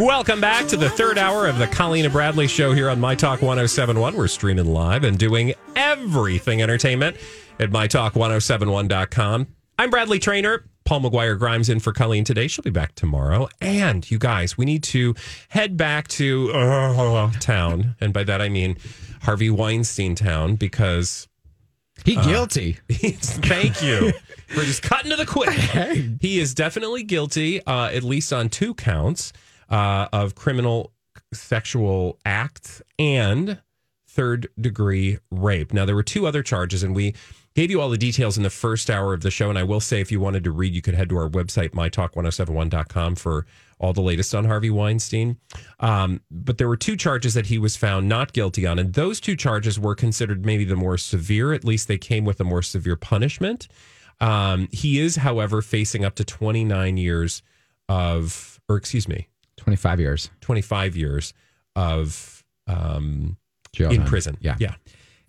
Welcome back to the third hour of the Colleen and Bradley show here on My Talk 1071. We're streaming live and doing everything entertainment at MyTalk1071.com. I'm Bradley Traynor. Paul McGuire Grimes in for Colleen today. She'll be back tomorrow. And you guys, we need to head back to uh, town. And by that, I mean Harvey Weinstein town because he guilty. thank you. We're just cutting to the quick. He is definitely guilty, uh, at least on two counts uh, of criminal sexual acts and third degree rape. Now, there were two other charges, and we gave you all the details in the first hour of the show. And I will say, if you wanted to read, you could head to our website, mytalk1071.com, for all the latest on Harvey Weinstein. Um, but there were two charges that he was found not guilty on. And those two charges were considered maybe the more severe. At least they came with a more severe punishment. Um, he is, however, facing up to 29 years of, or excuse me, 25 years. 25 years of um, Jail in time. prison. Yeah. Yeah.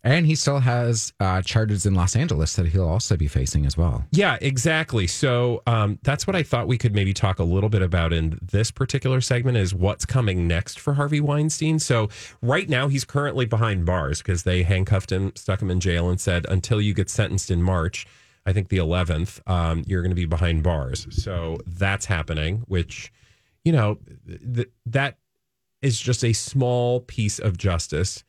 And he still has uh, charges in Los Angeles that he'll also be facing as well. Yeah, exactly. So um, that's what I thought we could maybe talk a little bit about in this particular segment is what's coming next for Harvey Weinstein. So right now he's currently behind bars because they handcuffed him, stuck him in jail, and said until you get sentenced in March, I think the 11th, um, you're going to be behind bars. So that's happening, which you know th- that is just a small piece of justice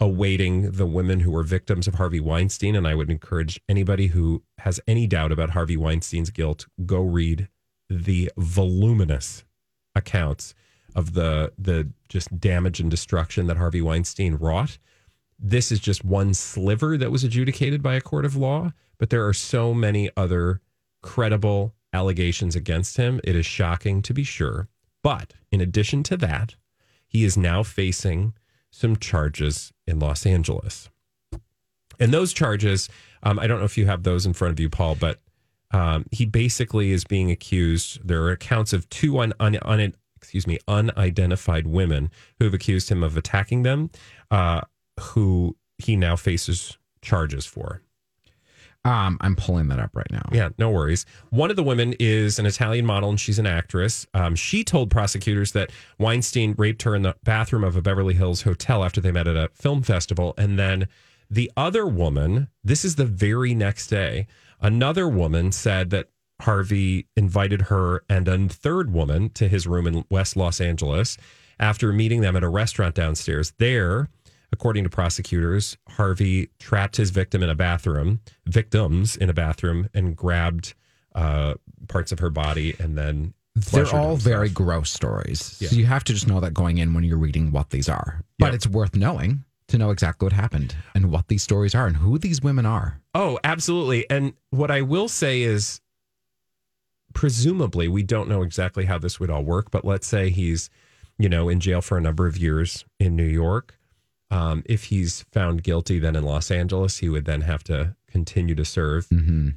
awaiting the women who were victims of Harvey Weinstein. And I would encourage anybody who has any doubt about Harvey Weinstein's guilt, go read the voluminous accounts of the the just damage and destruction that Harvey Weinstein wrought. This is just one sliver that was adjudicated by a court of law, but there are so many other credible allegations against him. It is shocking to be sure. But in addition to that, he is now facing some charges in Los Angeles. And those charges, um, I don't know if you have those in front of you, Paul, but um, he basically is being accused. There are accounts of two un, un, un, excuse me unidentified women who have accused him of attacking them, uh, who he now faces charges for. Um, I'm pulling that up right now. Yeah, no worries. One of the women is an Italian model and she's an actress. Um, she told prosecutors that Weinstein raped her in the bathroom of a Beverly Hills hotel after they met at a film festival. And then the other woman, this is the very next day, another woman said that Harvey invited her and a third woman to his room in West Los Angeles after meeting them at a restaurant downstairs. There, according to prosecutors, Harvey trapped his victim in a bathroom, victims in a bathroom, and grabbed uh, parts of her body and then. They're all himself. very gross stories. Yeah. So you have to just know that going in when you're reading what these are. But Yeah. it's worth knowing to know exactly what happened and what these stories are and who these women are. Oh, absolutely. And what I will say is, presumably, we don't know exactly how this would all work, but let's say he's, you know, in jail for a number of years in New York. Um, if he's found guilty, then in Los Angeles, he would then have to continue to serve,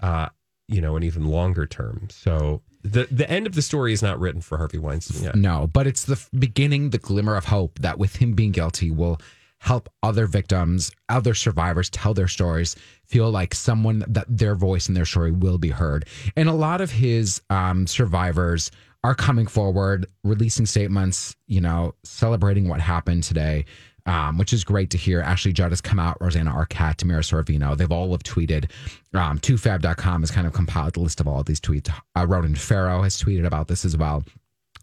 uh, you know, an even longer term. So the the end of the story is not written for Harvey Weinstein yet. No, but it's the beginning, the glimmer of hope that with him being guilty will help other victims, other survivors tell their stories, feel like someone that their voice and their story will be heard. And a lot of his um, survivors are coming forward, releasing statements, you know, celebrating what happened today. Um, which is great to hear. Ashley Judd has come out, Rosanna Arquette, Tamara Sorvino. They've all have tweeted. Um, 2fab.com has kind of compiled the list of all of these tweets. Uh, Ronan Farrow has tweeted about this as well.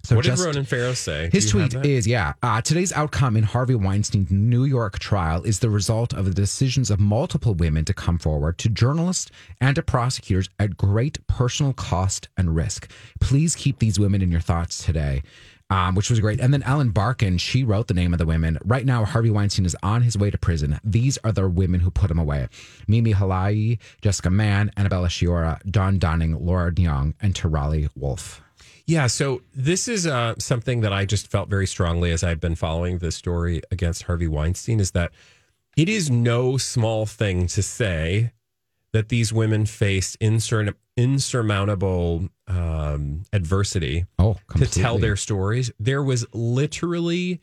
So what just- did Ronan Farrow say? His Do you have tweet is, yeah. Uh, today's outcome in Harvey Weinstein's New York trial is the result of the decisions of multiple women to come forward to journalists and to prosecutors at great personal cost and risk. Please keep these women in your thoughts today. Um, which was great. And then Ellen Barkin, she wrote the name of the women. Right now, Harvey Weinstein is on his way to prison. These are the women who put him away Mimi Haleyi, Jessica Mann, Annabella Sciorra, Dawn Dunning, Laura Young, and Tarale Wulff. Yeah, so this is uh, something that I just felt very strongly as I've been following the story against Harvey Weinstein is that it is no small thing to say that these women faced insur- insurmountable um, adversity Oh, to tell their stories. There was literally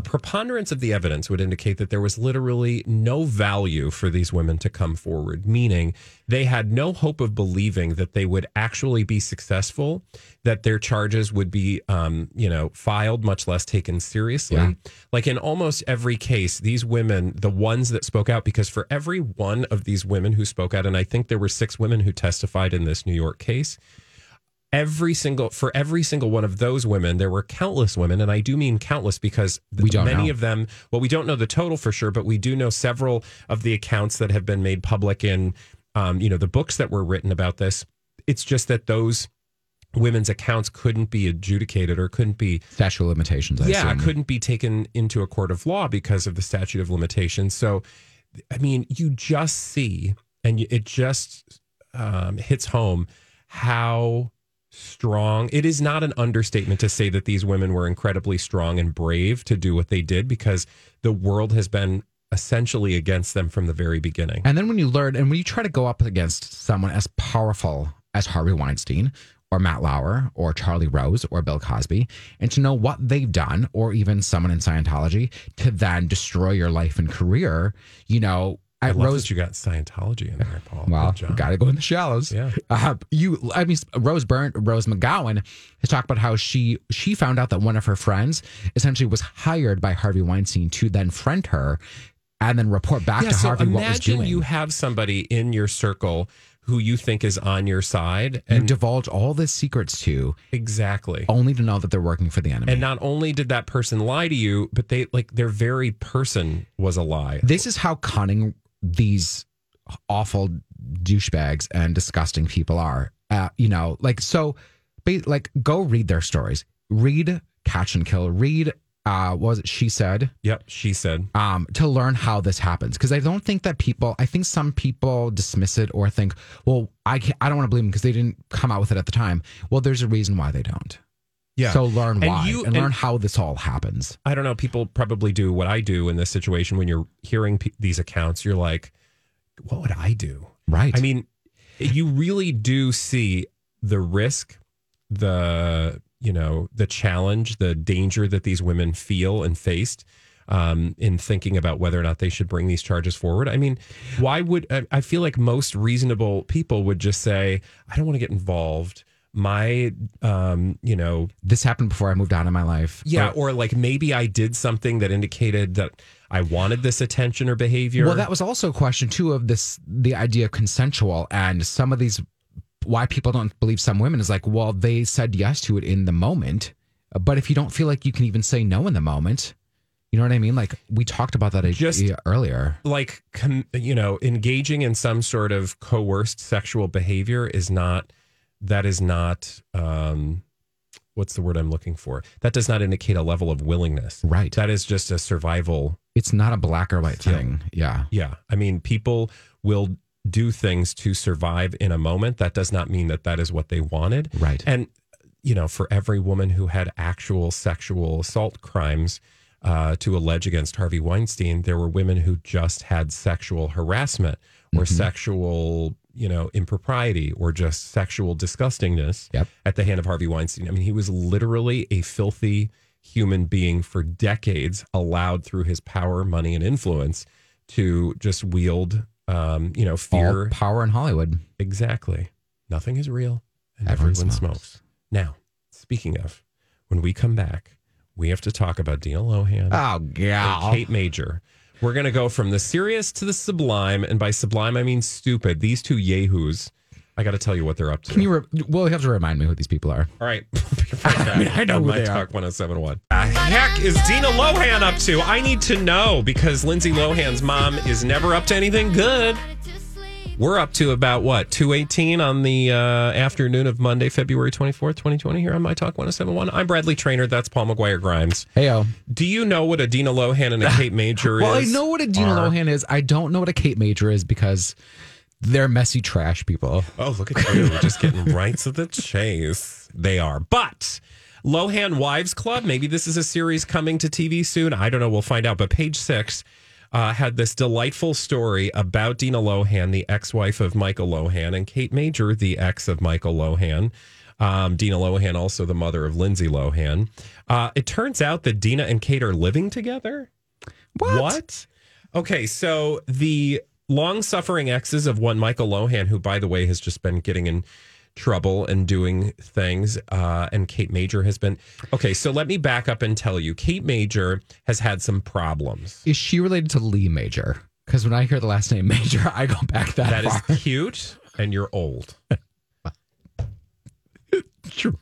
a preponderance of the evidence would indicate that there was literally no value for these women to come forward, meaning they had no hope of believing that they would actually be successful, that their charges would be, um, you know, filed, much less taken seriously. Yeah. Like in almost every case, these women, the ones that spoke out, because for every one of these women who spoke out, and I think there were six women who testified in this New York case, every single for every single one of those women there were countless women and i do mean countless because We don't many know. of them well we don't know the total for sure but we do know several of the accounts that have been made public in um, you know the books that were written about this it's just that those women's accounts couldn't be adjudicated or couldn't be statute of limitations. I yeah, assume. couldn't be taken into a court of law because of the statute of limitations. So, I mean, you just see, and it just um, hits home how strong it is. Not an understatement to say that these women were incredibly strong and brave to do what they did because the world has been essentially against them from the very beginning. And then when you learn, and when you try to go up against someone as powerful as Harvey Weinstein or Matt Lauer or Charlie Rose or Bill Cosby, and to know what they've done, or even someone in Scientology, to then destroy your life and career, you know, I at love Rose. that you got Scientology in there, Paul. Well, got to go in the shallows. Yeah. Uh, you, I mean, Rose Burn, Rose McGowan has talked about how she she found out that one of her friends essentially was hired by Harvey Weinstein to then friend her, and then report back to Harvey what was imagine doing. you have somebody in your circle who you think is on your side, you and divulge all the secrets to, exactly. only to know that they're working for the enemy. And not only did that person lie to you, but they like their very person was a lie. this is how cunning these awful douchebags and disgusting people are. Uh, you know, like so, like go read their stories. Read Catch and Kill. Read. Uh, what was it she said? Yep, she said. um, to learn how this happens because I don't think that people. I think some people dismiss it or think, well, I can't, I don't want to believe them because they didn't come out with it at the time. Well, there's a reason why they don't. Yeah. So learn And why you- and learn how this all happens. I don't know. People probably do what I do in this situation when you're hearing p- these accounts. You're like, what would I do? Right. I mean, you really do see the risk, the you know, the challenge, the danger that these women feel and faced um, in thinking about whether or not they should bring these charges forward. I mean, why would I feel like most reasonable people would just say, I don't want to get involved. My, um, you know, this happened before I moved on in my life. yeah, Or- or like maybe I did something that indicated that I wanted this attention or behavior. Well, that was also a question too of this the idea of consensual and some of these why people don't believe some women is like, well, they said yes to it in the moment, but if you don't feel like you can even say no in the moment, you know what I mean? Like we talked about that Just- earlier. like com- you know engaging in some sort of coerced sexual behavior is not that is not um what's the word i'm looking for that does not indicate a level of willingness Right. that is just a survival It's not a black or white thing. Yeah. yeah i mean people will do things to survive in a moment that does not mean that that is what they wanted Right. and you know for every woman who had actual sexual assault crimes uh, to allege against harvey weinstein there were women who just had sexual harassment or Mm-hmm. sexual you know impropriety or just sexual disgustingness Yep. at the hand of harvey weinstein i mean he was literally a filthy human being for decades allowed through his power money and influence to just wield um, you know All fear power in Hollywood. Exactly. Nothing is real and Everyone everyone, smokes. smokes. Now, speaking of, when we come back, we have to talk about Dina Lohan Oh, gal. Kate Major. We're going to go from the serious to the sublime. And by sublime, I mean stupid. These two yahoos, I got to tell you what they're up to. Can you? Re- well, you have to remind me who these people are. All right. I, mean, I know who My they are. Talk 1071. The heck is Dina Lohan up to? I need to know because Lindsay Lohan's mom is never up to anything good. We're up to about what, 218 on the uh, afternoon of Monday, February 24th, 2020, here on My Talk 1071. I'm Bradley Traynor. That's Paul McGuire Grimes. Heyo. Do you know what a Dina Lohan and a Kate Major is? Well, I know what a Dina Are- Lohan is. I don't know what a Kate Major is because they're messy trash people. Oh, look at you. Just getting right to the chase. They are. But Lohan Wives Club, maybe this is a series coming to TV soon. I don't know. We'll find out. But page six uh, had this delightful story about Dina Lohan, the ex wife of Michael Lohan, and Kate Major, the ex of Michael Lohan. Um, Dina Lohan, also the mother of Lindsay Lohan. Uh, it turns out that Dina and Kate are living together. What? Okay, so the long suffering exes of one Michael Lohan, who, by the way, has just been getting in trouble and doing things, uh, and Kate Major has been. Okay, so let me back up and tell you Kate Major has had some problems. Is she related to Lee Major? Because when I hear the last name Major, I go back that, That far. is cute, and you're old. True.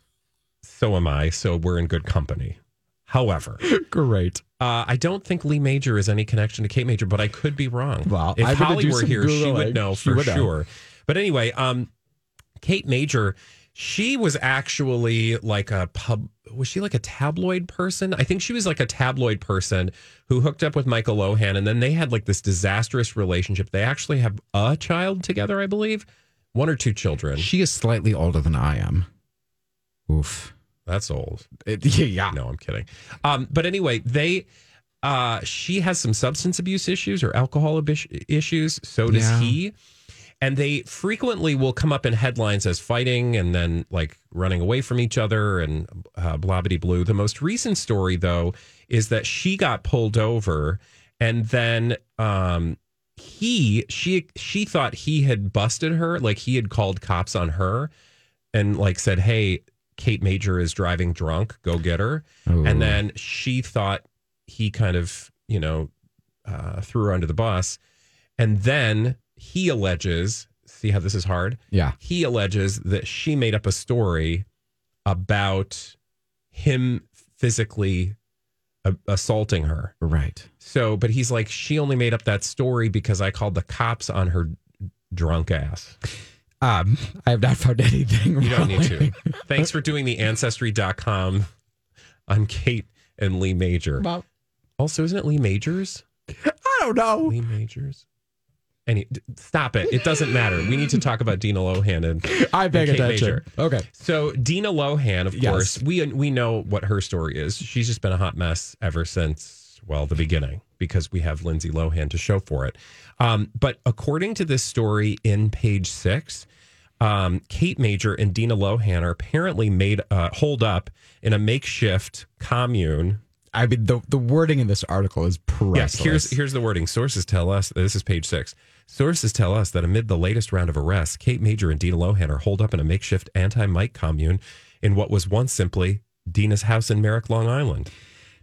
So am I, so we're in good company. However, Great. Uh, I don't think Lee Major is any connection to Kate Major, but I could be wrong. Well, if I'm Holly were here, she would know for would know. sure. But anyway, um, Kate Major, she was actually like a pub. Was she like a tabloid person? I think she was like a tabloid person who hooked up with Michael Lohan, and then they had like this disastrous relationship. They actually have a child together, I believe, one or two children. She is slightly older than I am. Oof. That's old. It- yeah. No, I'm kidding. Um, but anyway, they uh she has some substance abuse issues or alcohol abis- issues. So does Yeah. he. And they frequently will come up in headlines as fighting and then like running away from each other and uh, blah blue. The most recent story, though, is that she got pulled over and then um, he she she thought he had busted her, like he had called cops on her and like said, "Hey, Kate Major is driving drunk. Go get her." Ooh. And then she thought he kind of, you know, uh, threw her under the bus. And then he alleges, see how this is hard? Yeah. He alleges that she made up a story about him physically a- assaulting her. Right. So, but he's like, she only made up that story because I called the cops on her drunk ass. Um, I have not found anything. You don't need to. Thanks for doing the ancestry.com on Kate and Lee Major. Well, Also, isn't it Lee Majors? I don't know. Lee Majors. Any, stop it. It doesn't matter. We need to talk about Dina Lohan and I beg and attention. Major. Okay. So Dina Lohan, of Yes. course, we we know what her story is. She's just been a hot mess ever since well the beginning because we have Lindsay Lohan to show for it. Um, but according to this story in page six, um, Kate Major and Dina Lohan are apparently made uh, hold up in a makeshift commune I mean, the the wording in this article is priceless. Yes, here's here's the wording. Sources tell us this is page six. Sources tell us that amid the latest round of arrests, Kate Major and Dina Lohan are holed up in a makeshift anti-Mike commune in what was once simply Dina's house in Merrick, Long Island.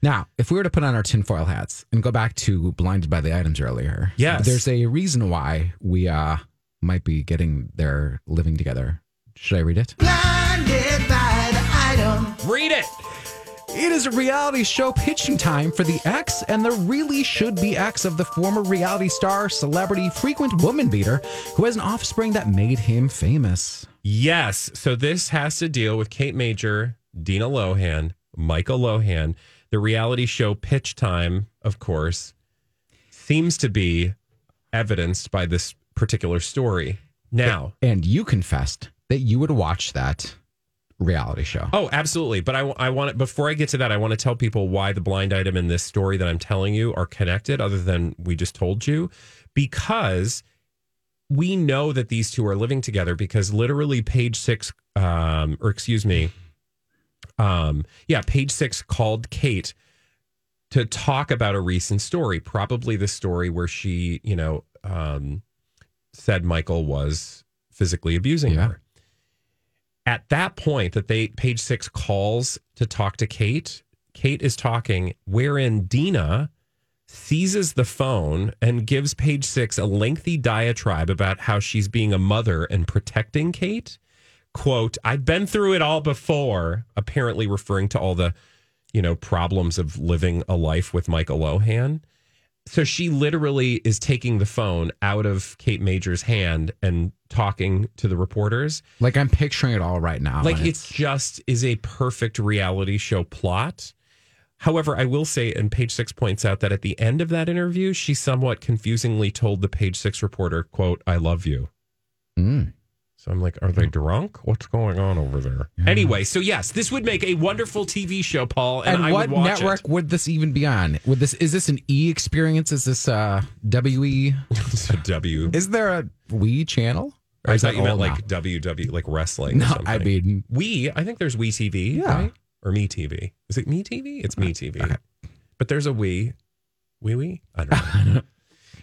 Now, if we were to put on our tinfoil hats and go back to blinded by the items earlier, Yes. there's a reason why we uh might be getting there living together. Should I read it? Blinded by the item. Read it. It is a reality show pitching time for the ex and the really should be ex of the former reality star, celebrity, frequent woman beater who has an offspring that made him famous. Yes. So this has to deal with Kate Major, Dina Lohan, Michael Lohan. The reality show Pitch Time, of course, seems to be evidenced by this particular story. Now, And you confessed that you would watch that reality show. Oh, absolutely. But I, I want to, before I get to that, I want to tell people why the blind item and this story that I'm telling you are connected, other than we just told you, because we know that these two are living together because literally page six, um, or excuse me, um, yeah, page six called Kate to talk about a recent story, probably the story where she, you know, um, said Michael was physically abusing Yeah. her at that point that they page six calls to talk to Kate, Kate is talking, wherein Dina seizes the phone and gives page six a lengthy diatribe about how she's being a mother and protecting Kate. Quote, I've been through it all before, apparently referring to all the, you know, problems of living a life with Michael Lohan. So she literally is taking the phone out of Kate Major's hand and talking to the reporters. Like I'm picturing it all right now. Like and it's just is a perfect reality show plot. However, I will say, and page six points out that at the end of that interview, she somewhat confusingly told the page six reporter, quote, I love you. Mm. So I'm like, are they drunk? What's going on over there? Anyway, so yes, this would make a wonderful TV show, Paul. And, And, I what would watch network it. would this even be on? Would this is this an E experience? Is this uh WE? It's a W. Is there a We channel? Or I is thought you meant old like now? WW, like wrestling. or No, something. I mean We, I think there's We TV, Yeah. right? Or Me TV. Is it Me TV? It's Me TV. I- but there's a We. We We? I don't know.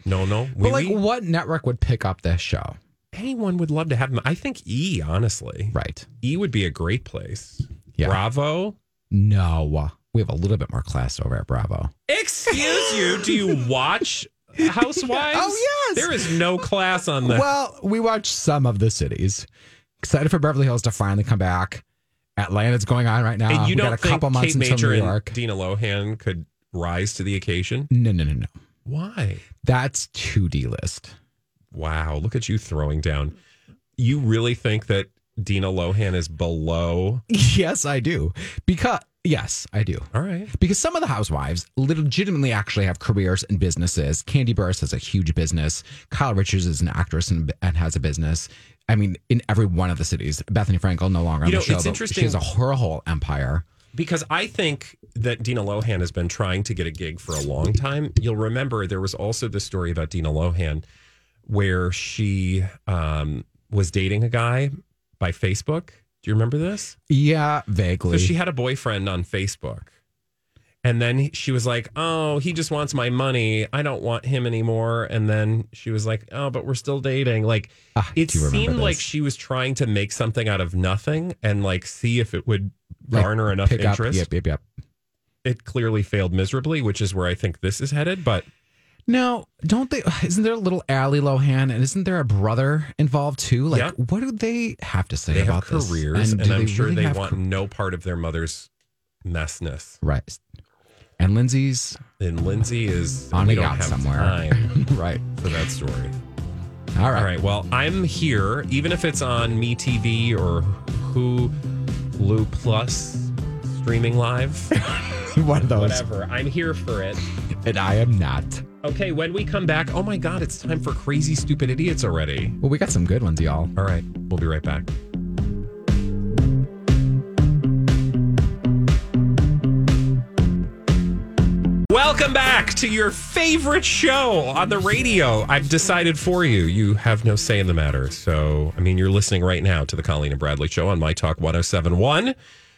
no, no. We, But like we? what network would pick up this show? Anyone would love to have them. I think E, honestly. Right. E would be a great place. Yeah. Bravo. No. We have a little bit more class over at Bravo. Excuse you. Do you watch Housewives? Oh, yes. There is no class on the. Well, we watch some of the cities. Excited for Beverly Hills to finally come back. Atlanta's going on right now. and you we don't got a think couple months Kate until Major New and Dina Lohan could rise to the occasion? No, no, no, no. Why? That's too D list. Wow, look at you throwing down. You really think that Dina Lohan is below? Yes, I do. Because yes, I do. All right. Because some of the housewives legitimately actually have careers and businesses. Kandi Burruss has a huge business. Kyle Richards is an actress and, and has a business. I mean, in every one of the cities. Bethenny Frankel no longer on You know, the show. it's interesting- She has a her whole empire. Because I think that Dina Lohan has been trying to get a gig for a long time. You'll remember there was also the story about Dina Lohan where she um, was dating a guy by Facebook. Do you remember this? Yeah, vaguely. So she had a boyfriend on Facebook. And then she was like, Oh, he just wants my money. I don't want him anymore. And then she was like, Oh, but we're still dating. Like, Ah, it seemed like she was trying to make something out of nothing and like see if it would Like, garner enough pick up- interest. Yep, yep, yep. It clearly failed miserably, which is where I think this is headed. But Now, don't they? Isn't there a little Ali Lohan, and isn't there a brother involved too? Like, Yep. what do they have to say they have about this? careers, and, I'm sure really they want ca- no part of their mother's messness. right. And Lindsay's And Lindsay is on we a don't yacht have somewhere, time right? for that story. All right. All right. Well, I'm here, even if it's on Me TV or Hulu Plus streaming live, One of those, whatever. I'm here for it. and I am not. Okay, when we come back, oh my God, it's time for Crazy Stupid Idiots already. Well, we got some good ones, y'all. All right, we'll be right back. Welcome back to your favorite show on the radio. I've decided for you. You have no say in the matter. So, I mean, you're listening right now to the Colleen and Bradley show on My Talk 1071.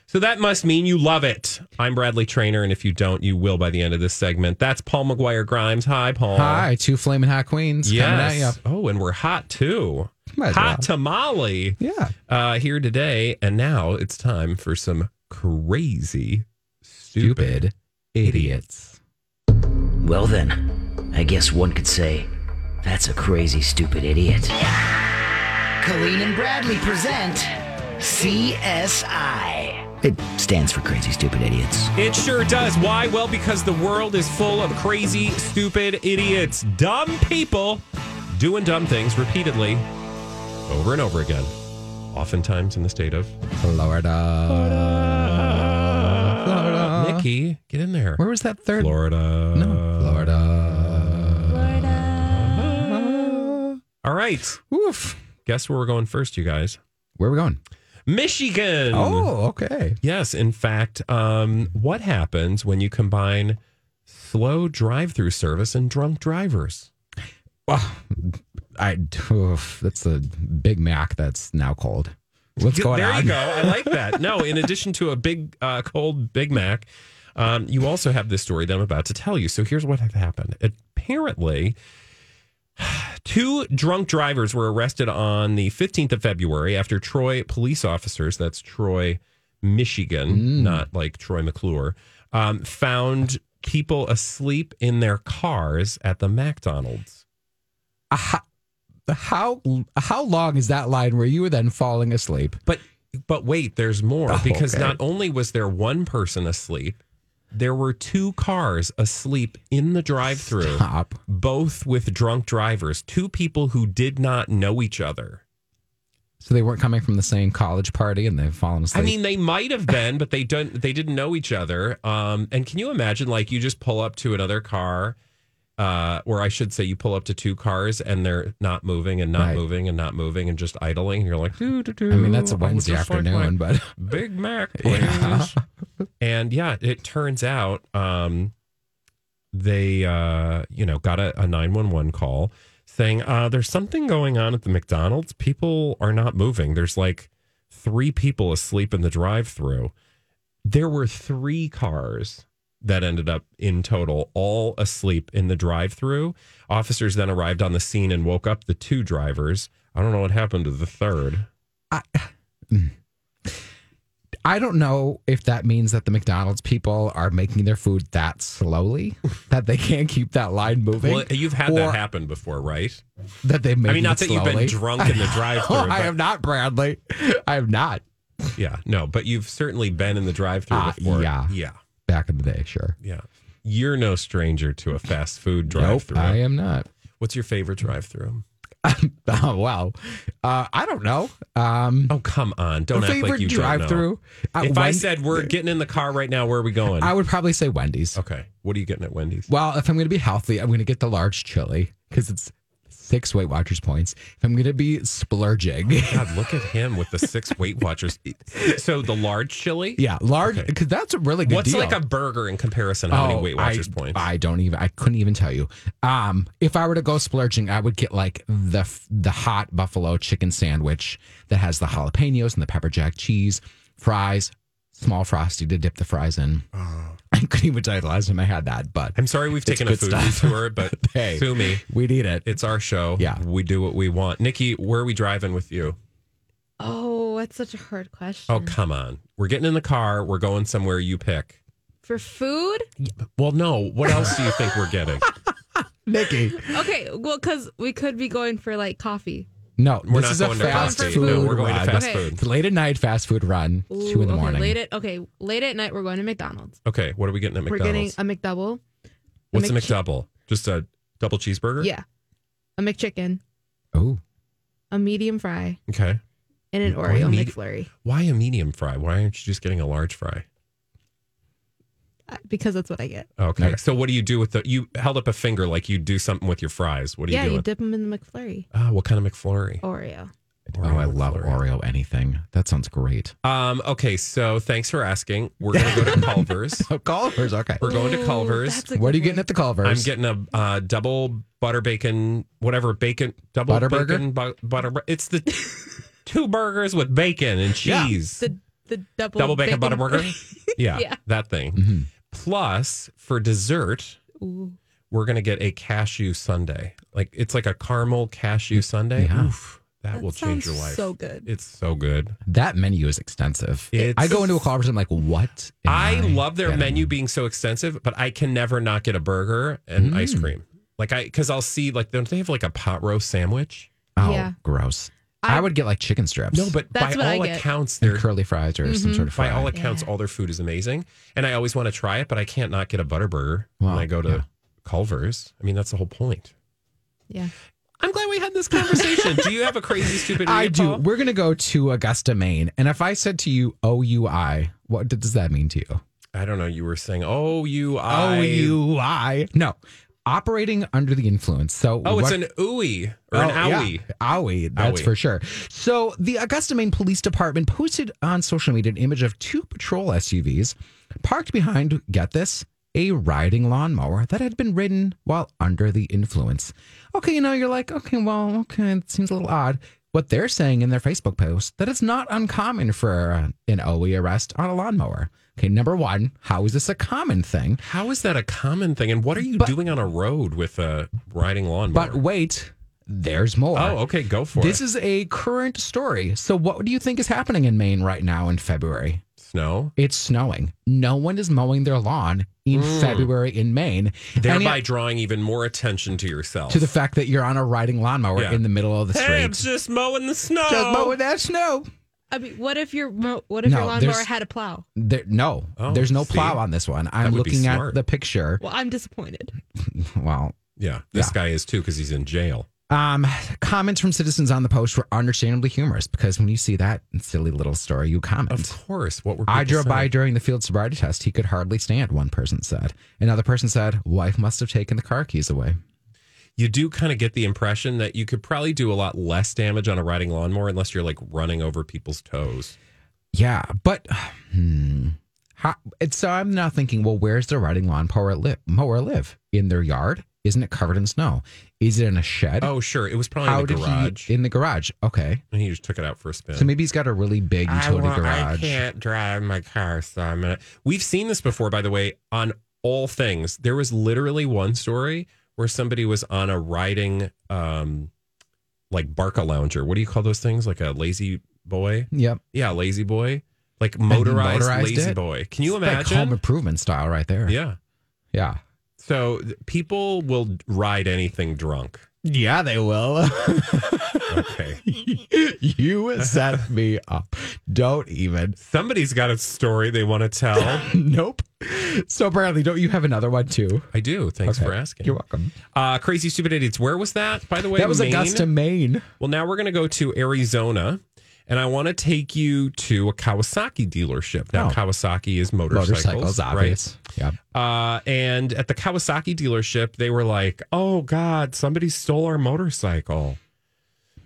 So that must mean you love it. I'm Bradley Traynor, and if you don't, you will by the end of this segment. That's Paul McGuire Grimes. Hi, Paul. Hi, two flaming hot queens coming at Yes. you. Oh, and we're hot too. Might hot well. tamale Yeah. uh, here today. And now it's time for some crazy, stupid, Stupid idiots. Well, then, I guess one could say that's a crazy, stupid idiot. Colleen and Bradley present CSI. It stands for Crazy, Stupid Idiots. It sure does. Why? Well, because the world is full of crazy, stupid idiots, dumb people doing dumb things repeatedly over and over again. Oftentimes in the state of Florida. Florida. Nikki, get in there. Where was that third? Florida. No, Florida. Florida. All right. Oof. Guess where we're going first, you guys? Where are we going? Michigan. Oh, okay. Yes, in fact, um, what happens when you combine slow drive-through service and drunk drivers? Well, I oof, that's the Big Mac that's now cold. What's going there on? There you go. I like that. No, in addition to a big uh, cold Big Mac, um, you also have this story that I'm about to tell you. So here's what had happened. Apparently, two drunk drivers were arrested on the 15th of February after Troy police officers, that's Troy, Michigan, not like Troy McClure, um, found people asleep in their cars at the McDonald's. Uh, how, how how long is that line where you were then falling asleep? But but wait, there's more Oh, because okay. not only was there one person asleep, there were two cars asleep in the drive-through, Stop. both with drunk drivers, two people who did not know each other. So they weren't coming from the same college party and they've fallen asleep. I mean, they might have been, but they don't. They didn't know each other. Um, and can you imagine, like, you just pull up to another car, uh, or I should say, you pull up to two cars and they're not moving and not Right. moving and not moving and just idling. And you're like, doo, doo, doo, I mean, that's a Wednesday just like afternoon, but Big Mac, please. and yeah, it turns out um, they, uh, you know, got a, a 911 call saying uh, there's something going on at the McDonald's. People are not moving. There's like three people asleep in the drive through. There were three cars that ended up in total all asleep in the drive through. Officers then arrived on the scene and woke up the two drivers. I don't know what happened to the third. I I don't know if that means that the McDonald's people are making their food that slowly that they can't keep that line moving. Well, you've had that happen before, right? That they make I mean, not that you've been drunk in the drive-through. I but- am not Bradley. I have not. Yeah, no, but you've certainly been in the drive-through Ah, before. yeah. yeah, Back in the day, sure. yeah. You're no stranger to a fast food drive-through. I am not. What's your favorite drive-through? Oh wow. Uh, I don't know. Um, Oh, come on! Don't act favorite like you drive-through. Uh. If I said we're getting in the car right now, where are we going? I would probably say Wendy's. okay, what are you getting at Wendy's? Well, if I'm going to be healthy, I'm going to get the large chili because it's six Weight Watchers points. If I'm going to be splurging, God, look at him with the six Weight Watchers. So the large chili. yeah, large because that's a really good one. What's deal. like a burger in comparison? How many Oh, Weight Watchers I, points? I don't even. I couldn't even tell you. Um, if I were to go splurging, I would get like the the hot buffalo chicken sandwich that has the jalapenos and the pepper jack cheese, fries, small frosty to dip the fries in. Uh-huh. I couldn't even tell you the last time I had that, but I'm sorry we've taken a good food stuff. detour, but Hey. sue me. we need it. It's our show. Yeah. we do what we want. Nikki, where are we driving with you? Oh, that's such a hard question. Oh, come on. We're getting in the car. We're going somewhere you pick. For food? Well, no. What else do you think we're getting? Nikki. Okay, well, because we could be going for like coffee. No, We're this not is going a fast fast food. food. No, we're going to run. fast Okay. food. It's late at night fast food run, two in the Ooh, morning. Late at okay, late at night we're going to McDonald's. Okay, what are we getting at McDonald's? We're getting a McDouble. What's a Mc- McDouble? Just a double cheeseburger? Yeah, a McChicken, oh, a medium fry, Okay. and an Why Oreo medi- McFlurry. Why a medium fry? Why aren't you just getting a large fry? Uh, Because that's what I get. Okay. Okay. So what do you do with the? You held up a finger like you do something with your fries. What do yeah, you do? Yeah, you dip them in the McFlurry. Ah, what kind of McFlurry? Oreo. oh, I love McFlurry. Oreo anything. That sounds great. Um. Okay. So thanks for asking. We're gonna go to Culver's. Oh, Culver's, okay. We're going to Culver's. that's a What are good you getting at the Culver's? I'm getting a uh, double butter bacon, whatever bacon, double Butter burger? bacon, bu- butter. bur- It's the two burgers with bacon and Yeah. cheese. the the double double bacon, butter burger. Yeah, Yeah. that thing. Plus, for dessert, Ooh. we're gonna get a cashew sundae. Like it's like a caramel cashew sundae. Yeah. Oof, that, That will change your life. so good. It's so good. That menu is extensive. It's- I go into a Culver's and I'm like, what? am I love their getting? menu being so extensive, but I can never not get a burger and Mm. ice cream. Like I, because I'll see like don't they have like a pot roast sandwich? Oh, Yeah. gross. I, I- would get like chicken strips. No, but That's by what I all get. accounts, and they're curly fries or some mm-hmm. sort of by all accounts, Yeah. all their food is amazing, and I always want to try it, but I can't not get a butter burger when I go to yeah. Culver's. I mean, that's the whole point. Yeah. I'm glad we had this conversation. do you have a crazy stupid? I do. Paul? We're going to go to Augusta, Maine. And if I said to you oh, OUI, what does that mean to you? I don't know. You were saying, oh, you, I. Oh, OUI. No. Operating under the influence. So Oh, it's an ooey or an Oh, yeah. owie. Owie, that's Owie. for sure. So the Augusta, Maine Police Department posted on social media an image of two patrol SUVs parked behind, get this, a riding lawnmower that had been ridden while under the influence. Okay, you know, you're like, okay, well, okay, it seems a little odd. What they're saying in their Facebook post that it's not uncommon for an OE arrest on a lawnmower. Okay, number one, how is this a common thing? How is that a common thing? And what are you But- doing on a road with a riding lawnmower? But wait, there's more. oh, okay, go for it. This is a current story. So, what do you think is happening in Maine right now in February? snow, It's snowing. No one is mowing their lawn in hmm. February in Maine. Thereby yet- drawing even more attention to yourself. to the fact that you're on a riding lawnmower Yeah. in the middle of the street. I'm just mowing the snow. Just mowing that snow. I mean, what if your mo- what if No, your lawnmower had a plow? There, no, Oh, there's no see? plow on this one. I'm looking at the picture. Well, I'm disappointed. Well, Yeah, this Yeah. guy is too because he's in jail. um, comments from citizens on the post were understandably humorous because when you see that silly little story, you comment. Of course. What were I people drove by during the field sobriety test. He could hardly stand, one person said. Another person said, wife must have taken the car keys away. You do kind of get the impression that you could probably do a lot less damage on a riding lawnmower unless you're like running over people's toes. Yeah, but hmm, how, it's, so I'm now thinking, well, where's the riding lawn mower live? Mower live in their yard? Isn't it covered in snow? Is it in a shed? Oh, sure. It was probably how in the did garage. he in the garage? Okay, and he just took it out for a spin. so maybe he's got a really big utility I, garage. I can't drive my car, so I'm gonna. We've seen this before, by the way, on all things. There was literally one story where somebody was on a riding, um, like Barcalounger. What do you call those things? Like a lazy boy? Yep, Yeah, lazy boy. Like motorized, motorized lazy it? boy. Can you It's like imagine? home improvement style right there. yeah. yeah, So people will ride anything drunk. Yeah, they will. Okay. you set me up. Don't even. Somebody's got a story they want to tell. nope. So Bradley, don't you have another one too? I do. Thanks Okay. for asking. You're welcome. Uh, Crazy Stupid Idiots. Where was that, by the way? that was Maine? Augusta, Maine. Well, now we're going to go to Arizona, and I want to take you to a Kawasaki dealership. Now, Oh. Kawasaki is motorcycles, Motorcycles, obvious. Yeah. right? Uh, and at the Kawasaki dealership, they were like, "Oh God, somebody stole our motorcycle."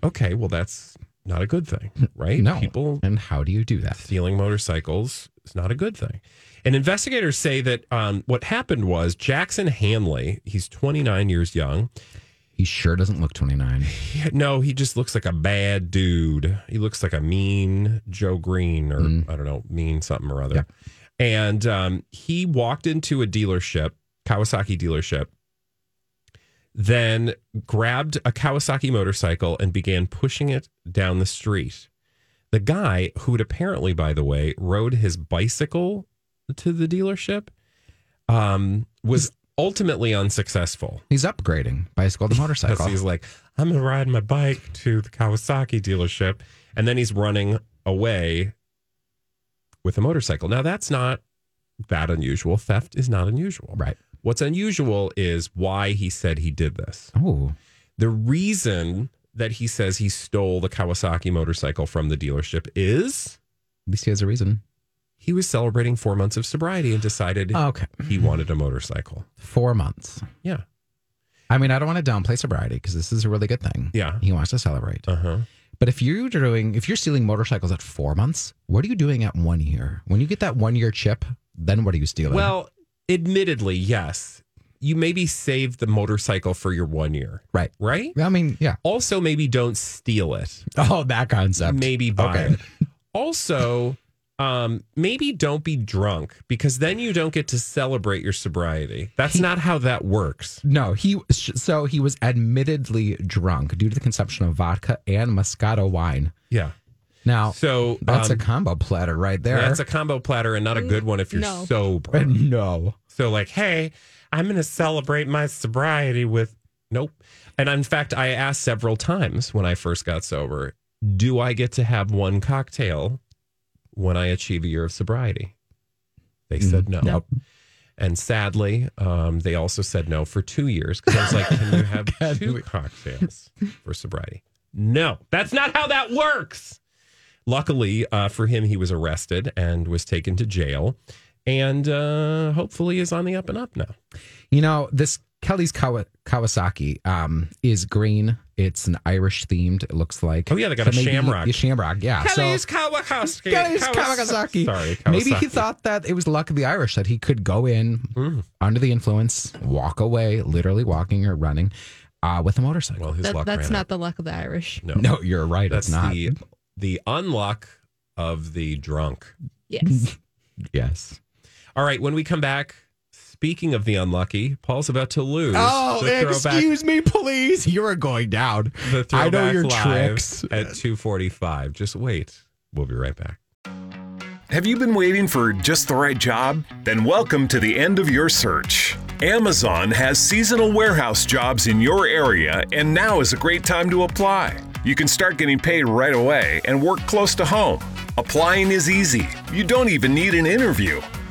Okay, well, that's not a good thing, right? No. people And how do you do that? stealing motorcycles is not a good thing. And investigators say that um, what happened was Jackson Hanley, he's 29 years young. He sure doesn't look 29. Yeah, No, he just looks like a bad dude. He looks like a mean Joe Greene or I don't know, mean something or other. Yeah. And um, he walked into a dealership, Kawasaki dealership, then grabbed a Kawasaki motorcycle and began pushing it down the street. The guy, who had apparently, by the way, rode his bicycle to the dealership, um, was ultimately unsuccessful. He's upgrading bicycle to motorcycle. he's like, I'm gonna ride my bike to the Kawasaki dealership, and then he's running away with a motorcycle. Now that's not that unusual. Theft is not unusual. Right. What's unusual is why he said he did this. Oh, The reason that he says he stole the Kawasaki motorcycle from the dealership is at least he has a reason. He was celebrating four months of sobriety and decided Okay. he wanted a motorcycle. Four months. Yeah. I mean, I don't want to downplay sobriety because this is a really good thing. Yeah. He wants to celebrate. Uh huh. But if you're doing, if you're stealing motorcycles at four months, what are you doing at one year? When you get that one year chip, then what are you stealing? Well, admittedly, yes. You maybe save the motorcycle for your one year, right. right? I mean, yeah. Also, maybe don't steal it. Oh, that concept. Maybe buy Okay. it. Also, um, maybe don't be drunk because then you don't get to celebrate your sobriety. That's not how that works. No, he so he was admittedly drunk due to the consumption of vodka and Moscato wine. Yeah. Now, So that's um, a combo platter right there. that's a combo platter and not a good one if you're No. sober. no. So like, hey, I'm going to celebrate my sobriety with nope. And in fact, I asked several times when I first got sober, do I get to have one cocktail when I achieve a year of sobriety? They said no. Nope. And sadly, um, they also said no for two years because I was like, can you have two cocktails for sobriety? No, that's not how that works. Luckily uh, for him, he was arrested and was taken to jail and uh, hopefully is on the up and up now. You know, this Kelly's Kawa- Kawasaki um, is green. It's an Irish themed, it looks like. Oh, yeah, they got a maybe shamrock. a shamrock, yeah. Kelly's so, Kawasaki. Kelly's Kawas- Kawasaki. Sorry, Maybe he thought that it was luck of the Irish that he could go in Mm. under the influence, walk away, literally walking or running uh, with a motorcycle. Well, his That, luck that's ran not out. the luck of the Irish. No, no, you're right. that's it's not. the the unluck of the drunk. Yes. yes. All right, when we come back, speaking of the unlucky, Paul's about to lose. Oh, excuse me, please. You are going down. the I know throwback your live tricks. at 245. Just wait. We'll be right back. Have you been waiting for just the right job? Then welcome to the end of your search. Amazon has seasonal warehouse jobs in your area, and now is a great time to apply. You can start getting paid right away and work close to home. Applying is easy. You don't even need an interview.